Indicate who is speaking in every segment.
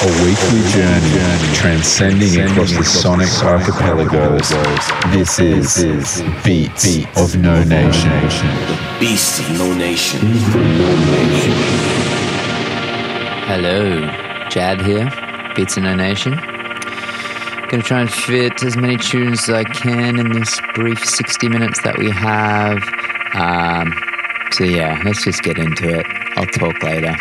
Speaker 1: A weekly journey transcending across the sonic archipelagos. This is Beats of No Nation.
Speaker 2: The Beast of No Nation.
Speaker 3: Hello, Jad here, Beats of No Nation. Gonna try and fit as many tunes as I can in this brief 60 minutes that we have. Um, so yeah, let's just get into it. I'll talk later.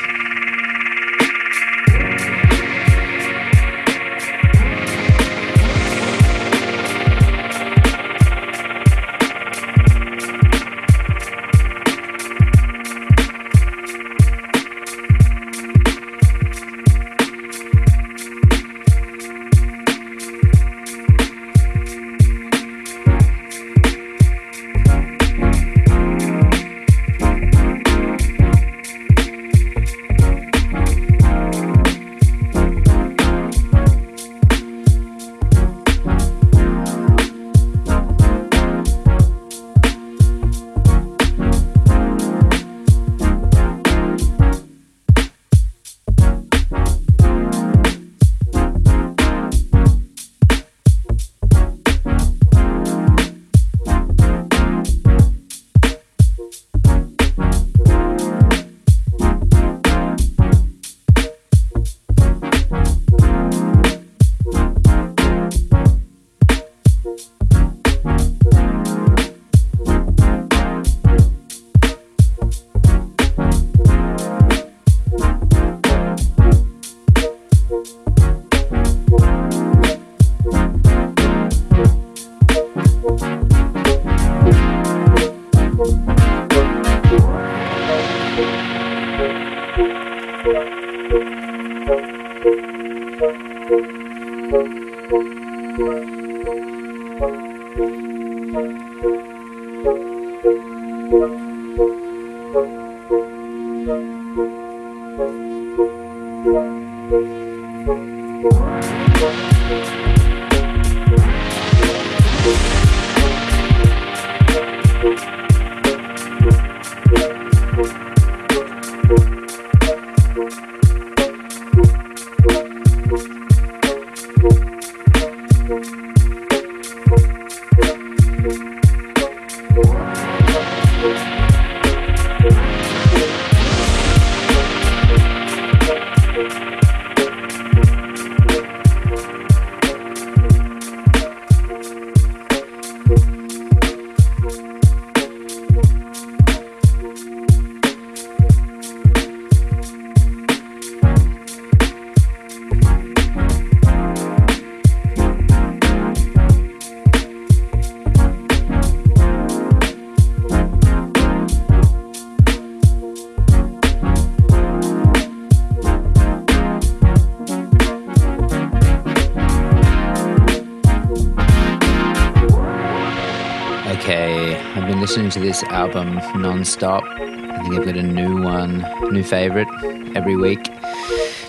Speaker 3: Album non-stop. I think I've got a new one, new favorite every week.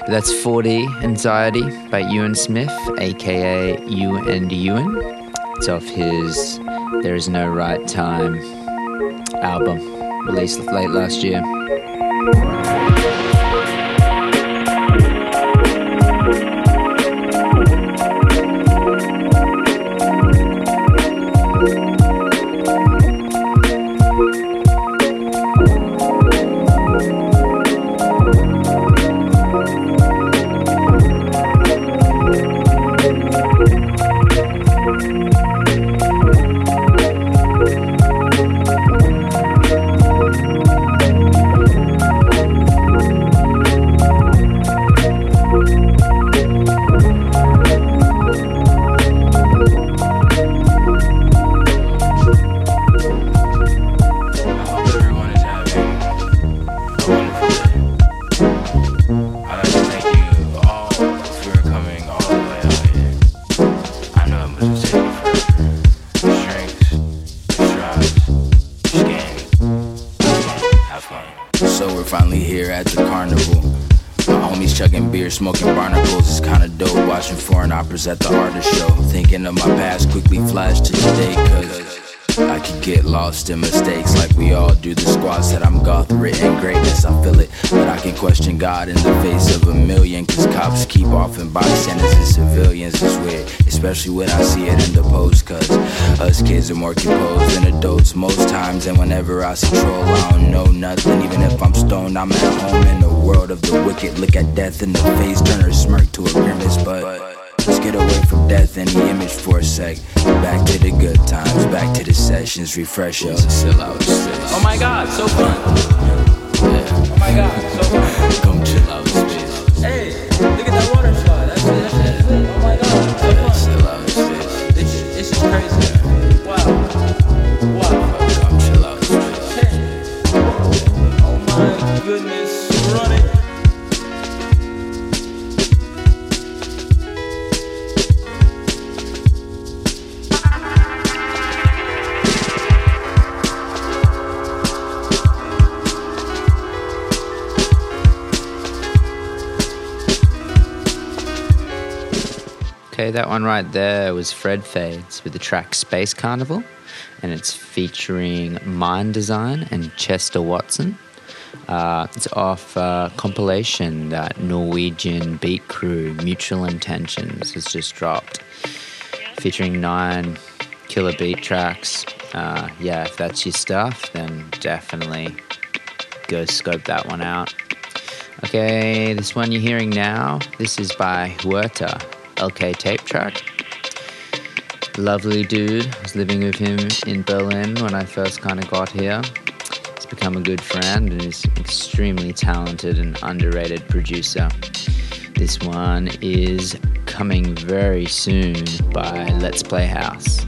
Speaker 3: But that's 40 Anxiety by Ewan Smith, aka You and Ewan. It's off his There Is No Right Time album, released late last year.
Speaker 2: Are more composed than adults most times. And whenever I see troll, I don't know nothing. Even if I'm stoned, I'm at home in the world of the wicked. Look at death in the face, turn her smirk to a grimace. But Let's get away from death and the image for a sec. Back to the good times, back to the sessions, refresh us. Chill out,
Speaker 4: Oh my god, so fun.
Speaker 2: Yeah.
Speaker 4: Oh my god, so fun.
Speaker 2: Come chill out, space.
Speaker 4: Hey, look at that water slide. That's it, that's it. Oh my god, so fun.
Speaker 2: chill out, space.
Speaker 4: This, this is crazy.
Speaker 3: That one right there was Fred Fades with the track Space Carnival, and it's featuring Mind Design and Chester Watson. Uh, it's off uh, compilation that Norwegian beat crew Mutual Intentions has just dropped, featuring nine killer beat tracks. Uh, yeah, if that's your stuff, then definitely go scope that one out. Okay, this one you're hearing now, this is by Huerta, LK tape track. Lovely dude. I was living with him in Berlin when I first kind of got here. He's become a good friend and he's extremely talented and underrated producer. This one is coming very soon by Let's Play House.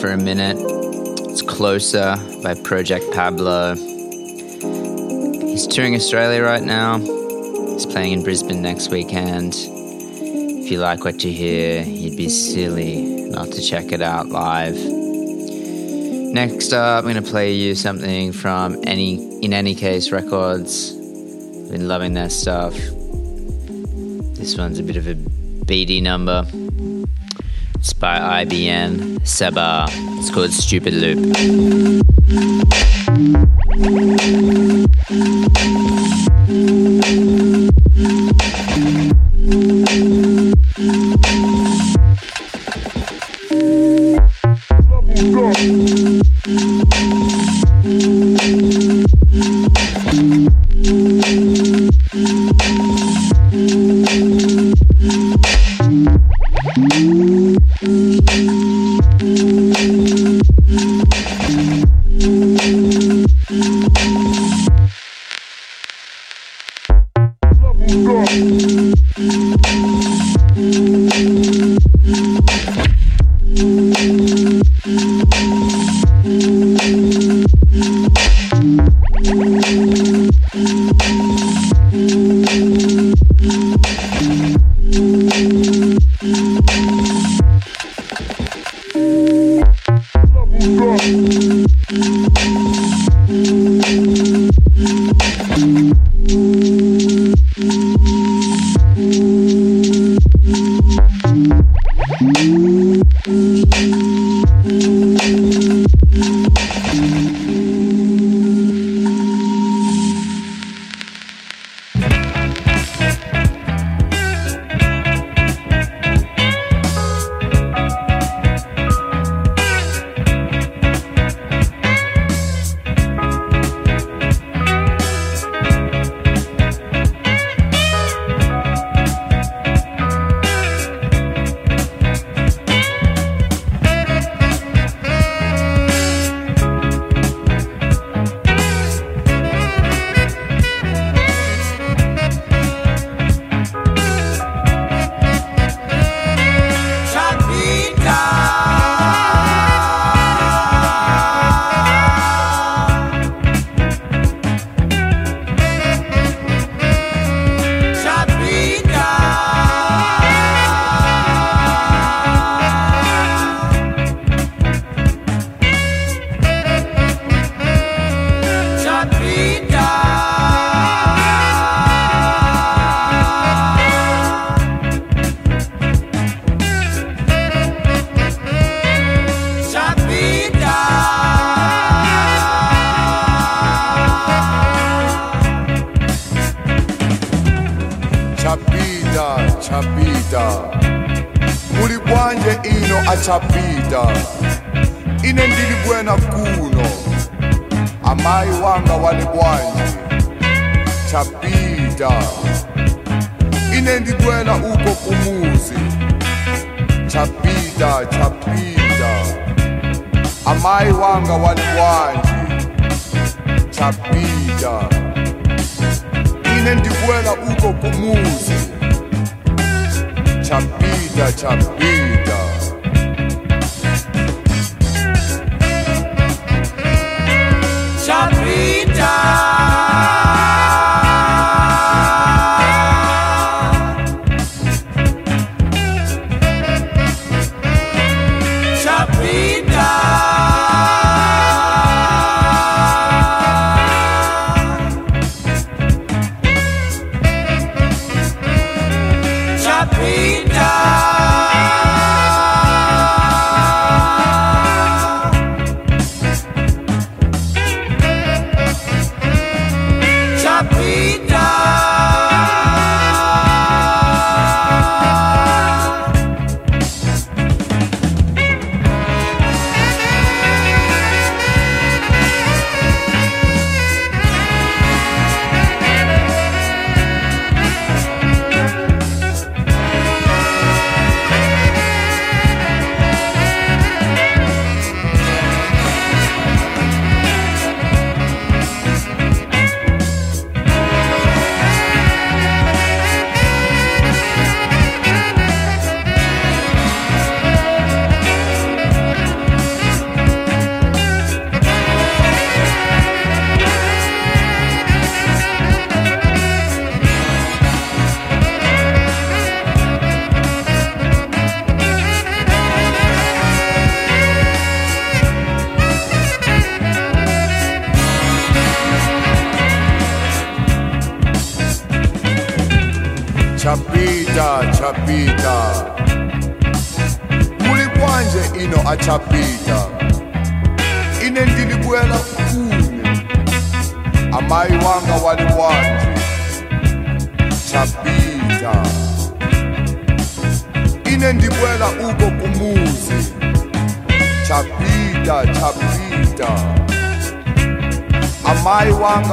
Speaker 3: For a minute. It's Closer by Project Pablo. He's touring Australia right now. He's playing in Brisbane next weekend. If you like what you hear, you'd be silly not to check it out live. Next up, I'm going to play you something from any In Any Case Records. I've Been loving their stuff. This one's a bit of a beady number. It's by IBN Seba. It's called Stupid Loop.
Speaker 5: chapita chapita muli bwanje ino achapita ine ndili kwena kuno. Amayi wanga wali bwanje chapita ine ndikwena uko kumuzi. Chapita chapita amayi wanga wali
Speaker 6: bwanje chapita ine
Speaker 5: ndikuwela uko kumuzi chapita chapita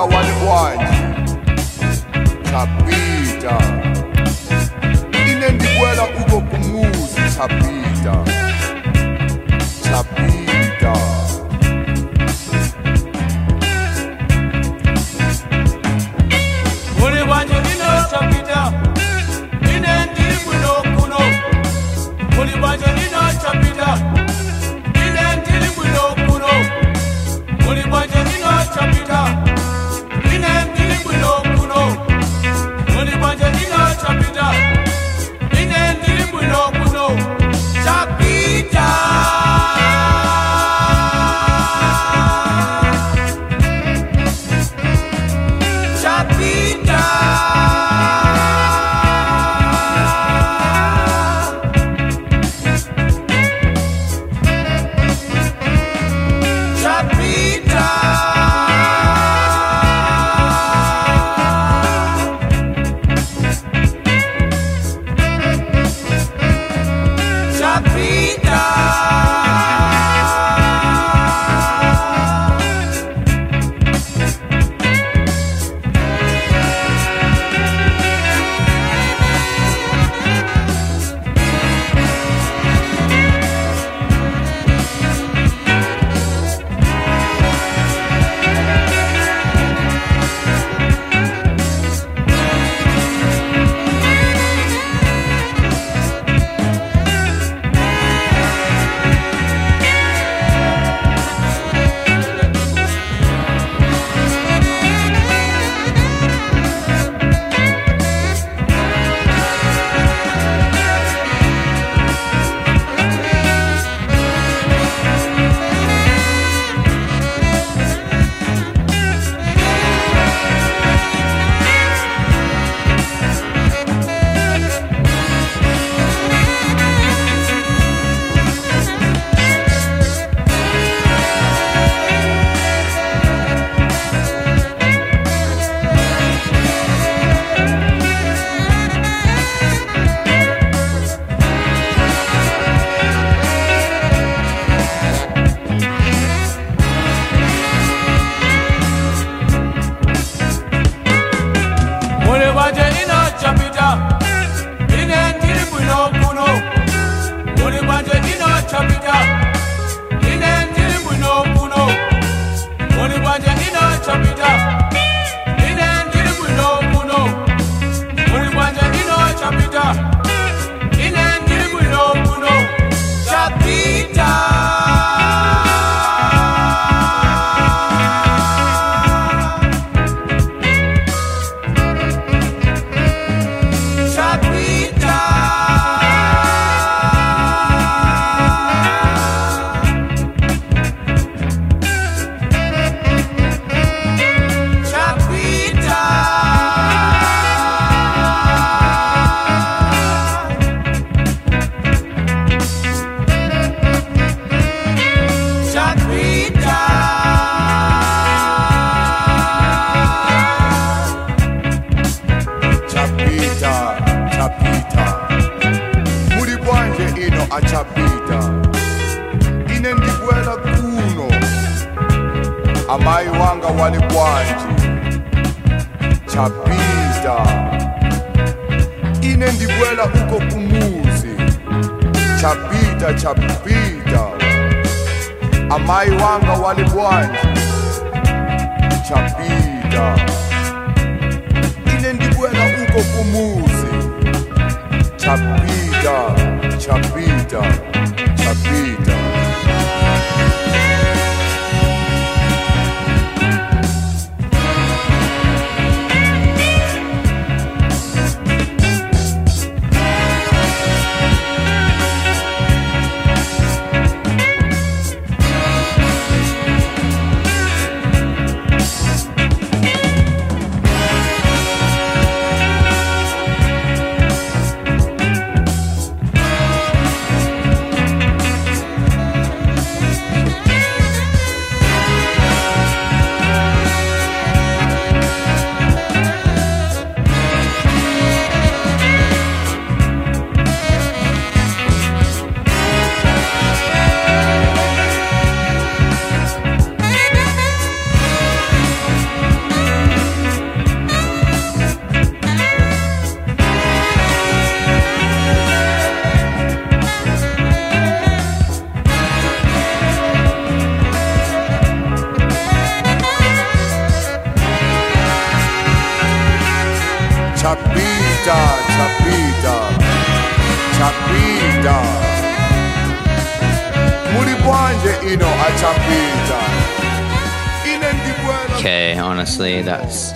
Speaker 5: amayi wanga wali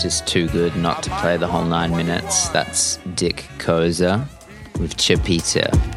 Speaker 3: just too good not to play the whole nine minutes. That's Dick Khoza with Chapita.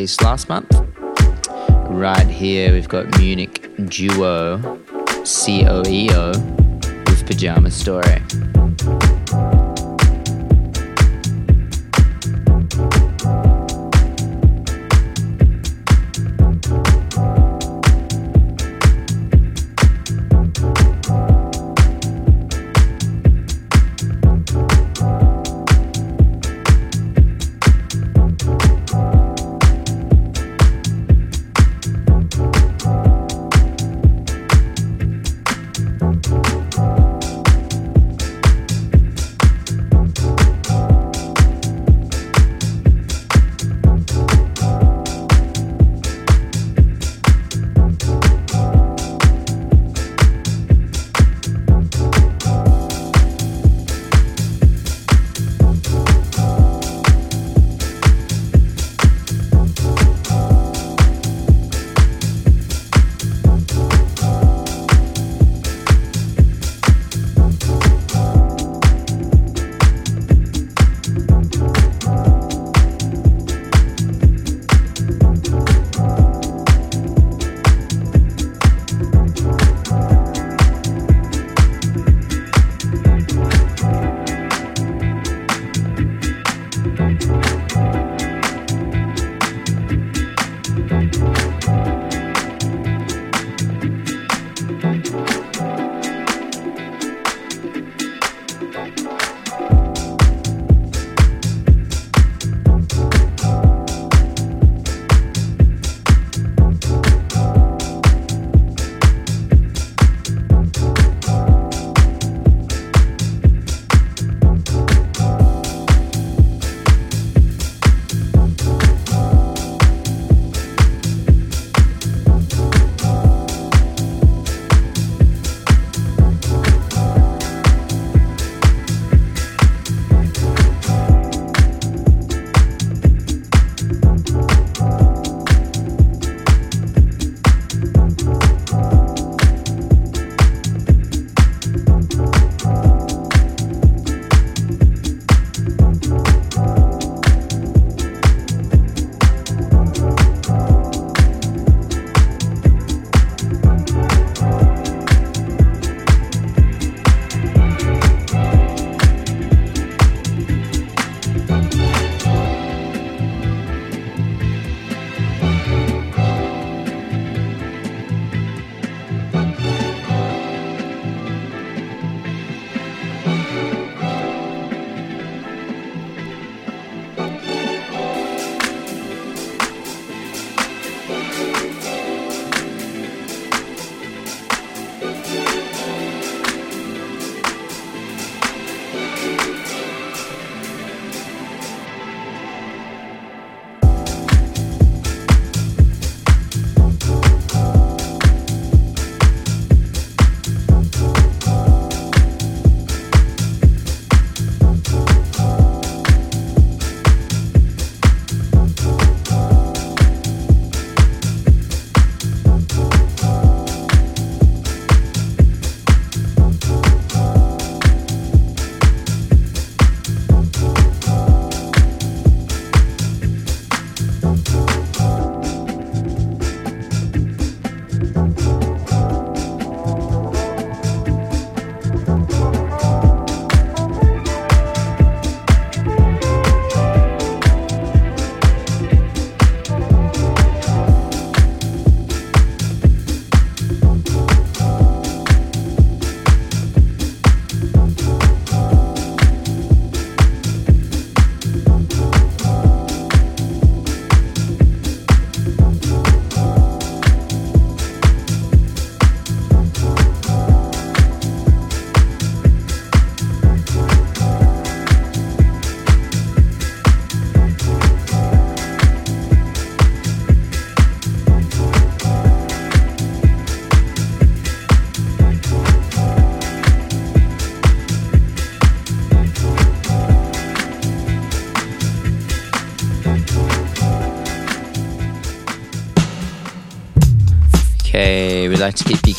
Speaker 3: Released last month. Right here, we've got Munich duo COEO with Pajama Story.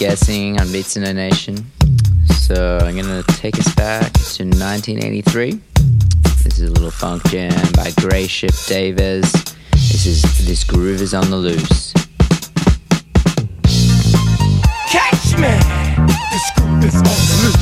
Speaker 3: Guessing on Beats in a Nation. So I'm gonna take us back to 1983. This is a little funk jam by Grey Ship Davis. This is This Groove is on the Loose.
Speaker 6: Catch me! This groove is on the loose.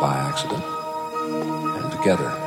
Speaker 7: by accident, and together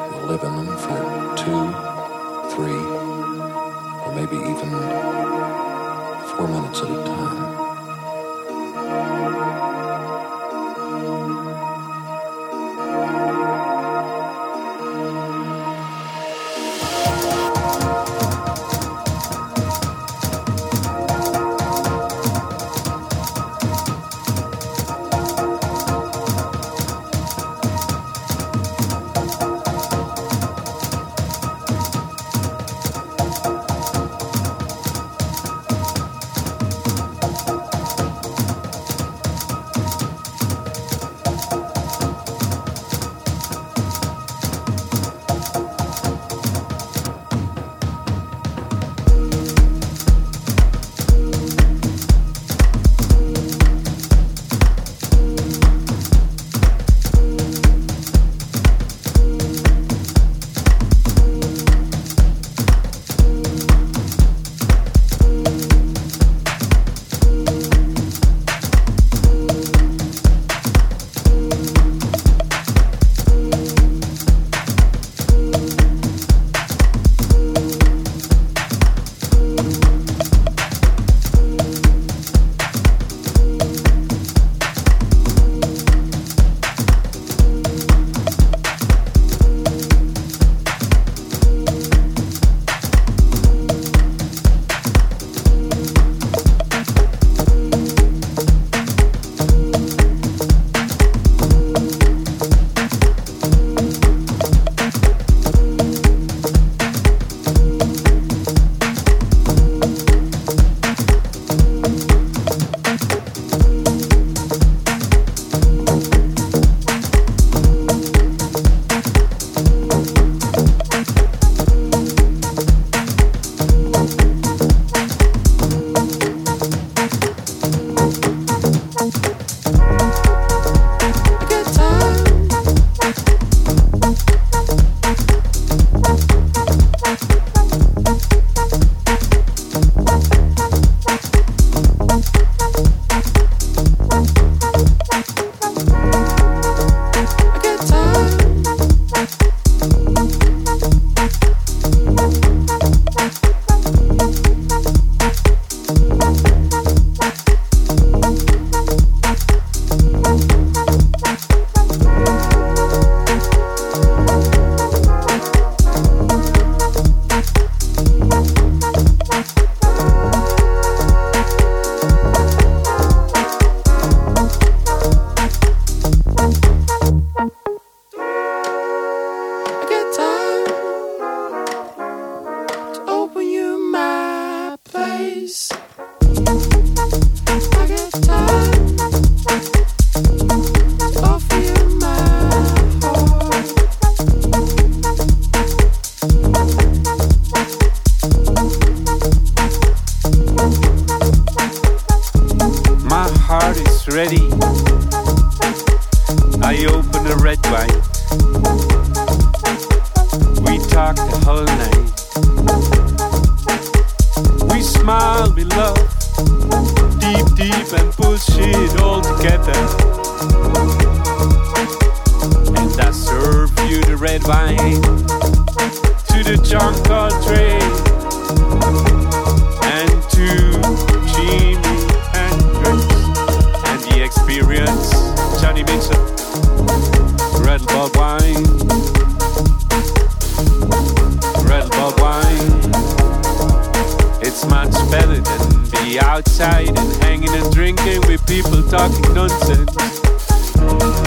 Speaker 7: outside and
Speaker 8: hanging and drinking
Speaker 3: with people talking nonsense.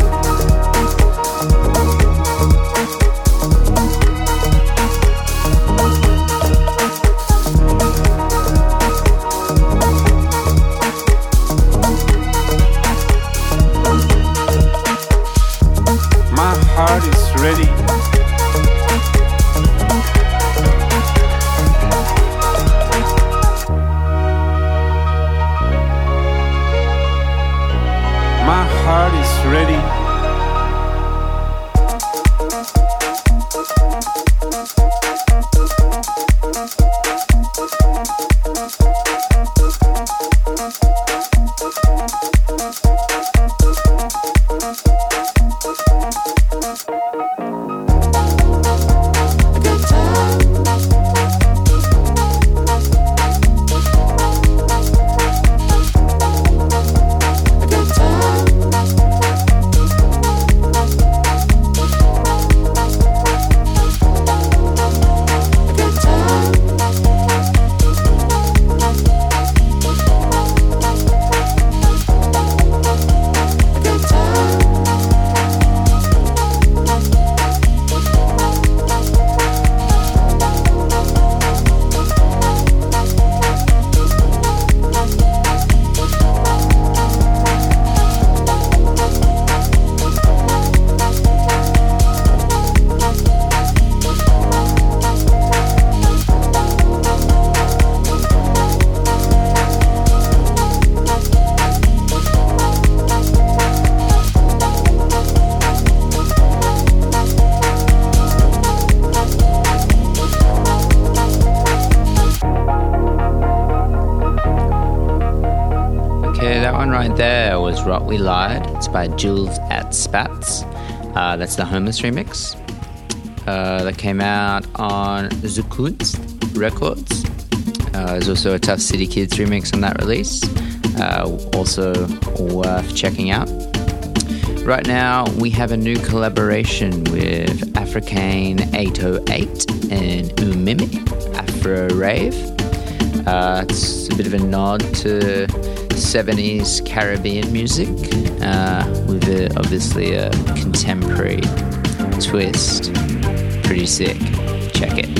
Speaker 3: Rot We Lied. It's by Jules at Spats. Uh, that's the Homeless remix. Uh, that came out on Zukunst Records. Uh, there's also a Tough City Kids remix on that release. Uh, also worth checking out. Right now, we have a new collaboration with Africaine 808 and Umimi Afro Rave. Uh, it's a bit of a nod to 70s Caribbean music uh, with a, obviously a contemporary twist. Pretty sick. Check it.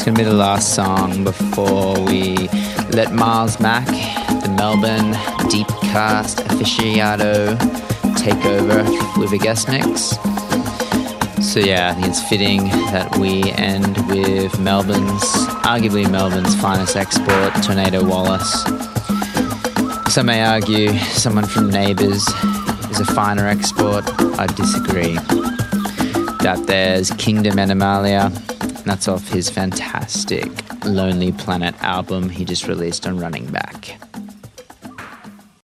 Speaker 3: It's gonna be the last song before we let Miles Mack, the Melbourne deep cast aficionado, take over with a guest mix. So yeah, I think it's fitting that we end with Melbourne's, arguably Melbourne's finest export, Tornado Wallace. Some may argue someone from Neighbours is a finer export. I disagree. That there's Kingdom Animalia, that's off his fantastic Lonely Planet album he just released on Running Back.